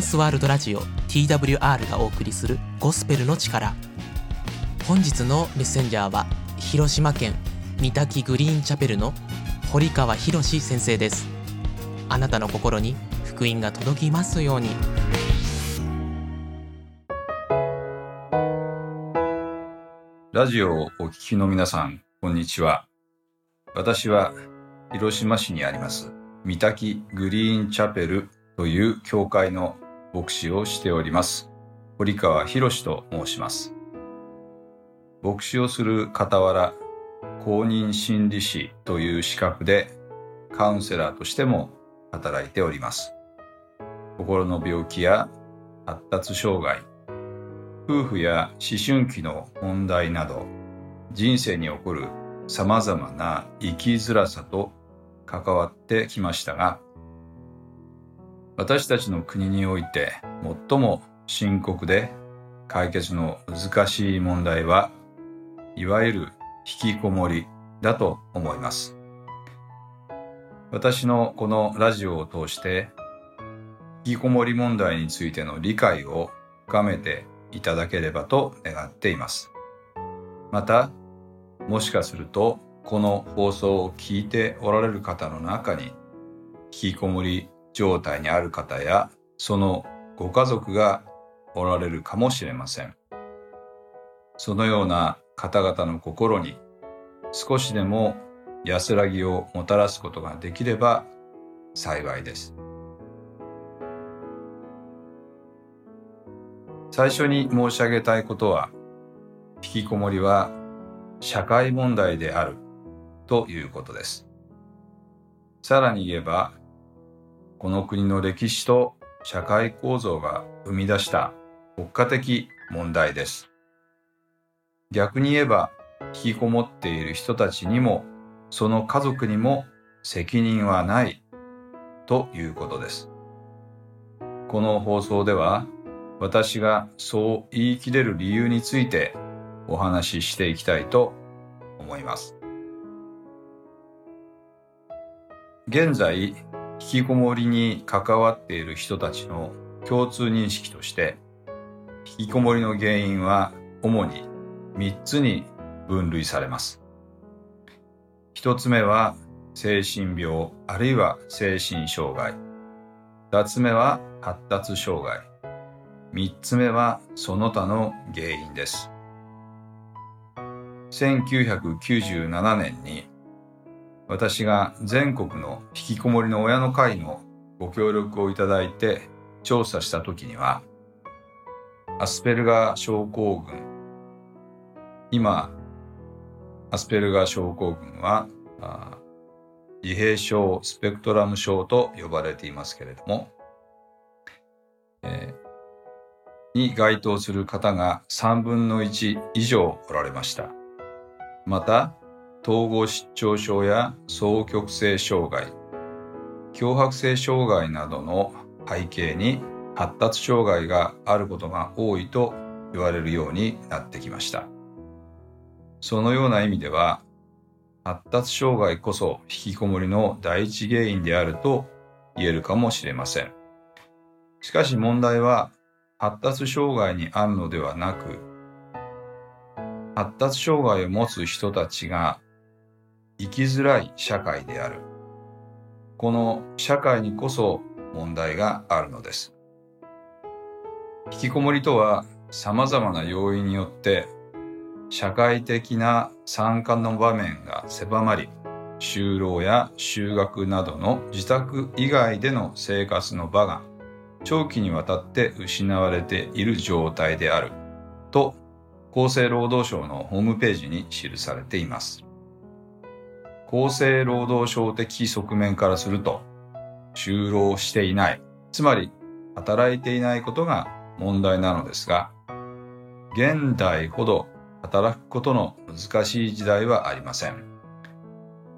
ンスワールドラジオ TWR がお送りするゴスペルの力。本日のメッセンジャーは広島県三滝グリーンチャペルの堀川博先生です。あなたの心に福音が届きますように。ラジオをお聞きの皆さんこんにちは。私は広島市にあります三滝グリーンチャペルという教会の牧師をしております。堀川博と申します。牧師をする傍ら公認心理師という資格でカウンセラーとしても働いております。心の病気や発達障害夫婦や思春期の問題など人生に起こる様々な生きづらさと関わってきましたが私たちの国において最も深刻で解決の難しい問題はいわゆる引きこもりだと思います。私のこのラジオを通して引きこもり問題についての理解を深めていただければと願っています。また、もしかするとこの放送を聞いておられる方の中に引きこもり状態にある方やそのご家族がおられるかもしれません。そのような方々の心に少しでも安らぎをもたらすことができれば幸いです。最初に申し上げたいことは、引きこもりは社会問題であるということです。さらに言えば、この国の歴史と社会構造が生み出した国家的問題です。逆に言えば、引きこもっている人たちにも、その家族にも責任はないということです。この放送では、私がそう言い切れる理由についてお話ししていきたいと思います。現在、引きこもりに関わっている人たちの共通認識として、引きこもりの原因は主に3つに分類されます。1つ目は精神病あるいは精神障害。2つ目は発達障害。3つ目はその他の原因です。1997年に私が全国の引きこもりの親の会のご協力をいただいて調査した時には、アスペルガー症候群、今、アスペルガー症候群は、自閉症スペクトラム症と呼ばれていますけれども、えー、に該当する方が3分の1以上おられました。また、統合失調症や双極性障害、強迫性障害などの背景に発達障害があることが多いと言われるようになってきました。そのような意味では、発達障害こそ引きこもりの第一原因であると言えるかもしれません。しかし問題は発達障害にあるのではなく、発達障害を持つ人たちが生きづらい社会である。この社会にこそ問題があるのです。引きこもりとは様々な要因によって社会的な参加の場面が狭まり、就労や就学などの自宅以外での生活の場が長期にわたって失われている状態であると厚生労働省のホームページに記されています。厚生労働省的側面からすると、就労していない、つまり働いていないことが問題なのですが、現代ほど働くことの難しい時代はありません。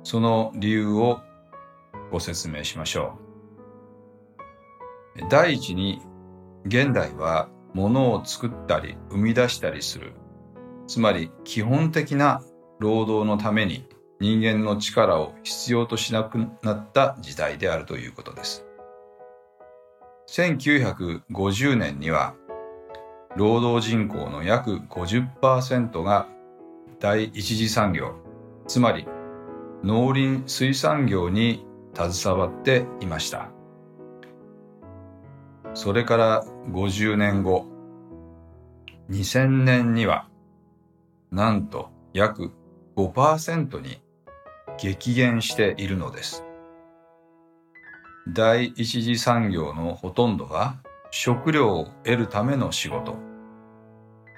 その理由をご説明しましょう。第一に、現代は物を作ったり生み出したりする、つまり基本的な労働のために人間の力を必要としなくなった時代であるということです。1950年には労働人口の約50%が第一次産業つまり農林水産業に携わっていましたそれから50年後2000年にはなんと約5%に激減しているのです。第一次産業のほとんどは食料を得るための仕事。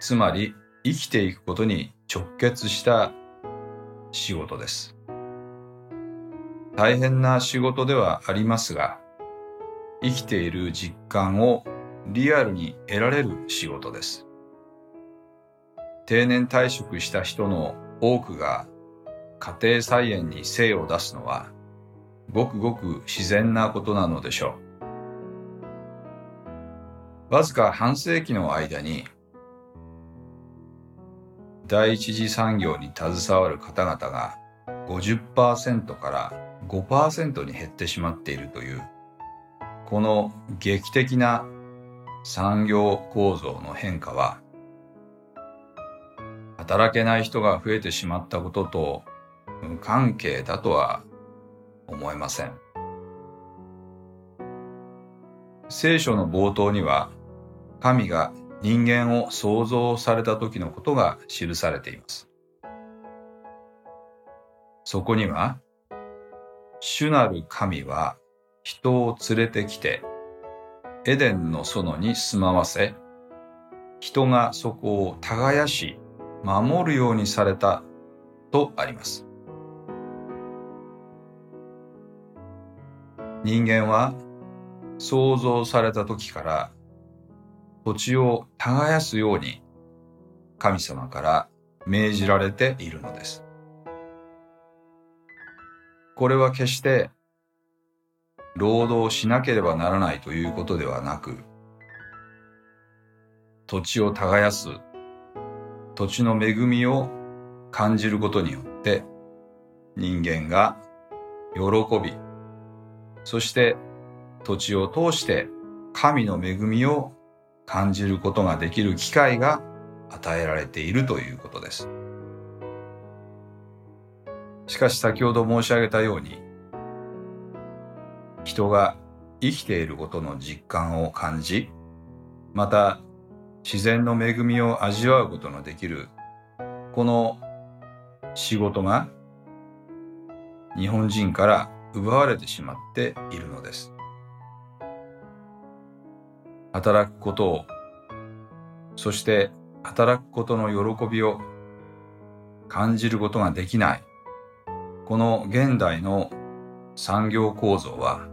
つまり生きていくことに直結した仕事です。大変な仕事ではありますが生きている実感をリアルに得られる仕事です。定年退職した人の多くが家庭菜園に精を出すのはごくごく自然なことなのでしょう。わずか半世紀の間に第一次産業に携わる方々が50%から5%に減ってしまっているというこの劇的な産業構造の変化は働けない人が増えてしまったことと無関係だとは思えません。聖書の冒頭には神が人間を創造された時のことが記されています。そこには、主なる神は人を連れてきて、エデンの園に住まわせ、人がそこを耕し、守るようにされたとあります。人間は創造された時から土地を耕すように神様から命じられているのです。これは決して労働しなければならないということではなく土地を耕す土地の恵みを感じることによって人間が喜びそして土地を通して神の恵みを感じることができる機会が与えられているということです。しかし先ほど申し上げたように人が生きていることの実感を感じまた自然の恵みを味わうことのできるこの仕事が日本人から奪われてしまっているのです。働くことを、そして働くことの喜びを感じることができない。この現代の産業構造は、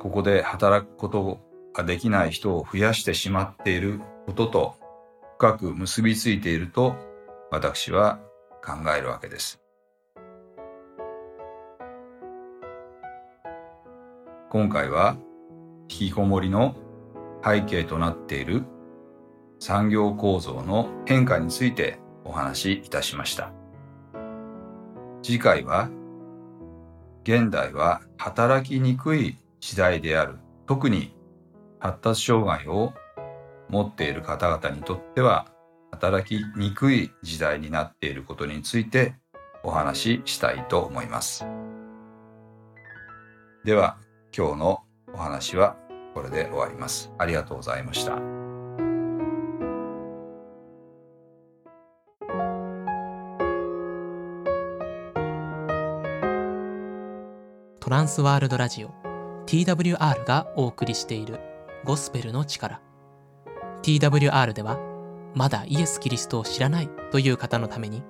ここで働くことができない人を増やしてしまっていることと深く結びついていると私は考えるわけです。今回は引きこもりの背景となっている産業構造の変化についてお話しいたしました。次回は現代は働きにくい時代である特に発達障害を持っている方々にとっては働きにくい時代になっていることについてお話ししたいと思います。では今日のお話はこれで終わります。ありがとうございました。トランスワールドラジオ TWR がお送りしているゴスペルの力 TWR ではまだイエス・キリストを知らないという方のために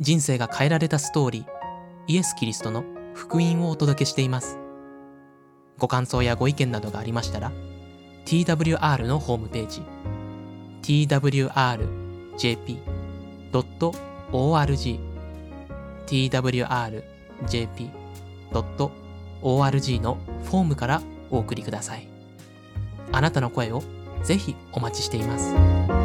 人生が変えられたストーリーイエス・キリストの福音をお届けしていますご感想やご意見などがありましたら TWR のホームページ twrjp.org twrjp.org のフォームからお送りください。あなたの声をぜひお待ちしています。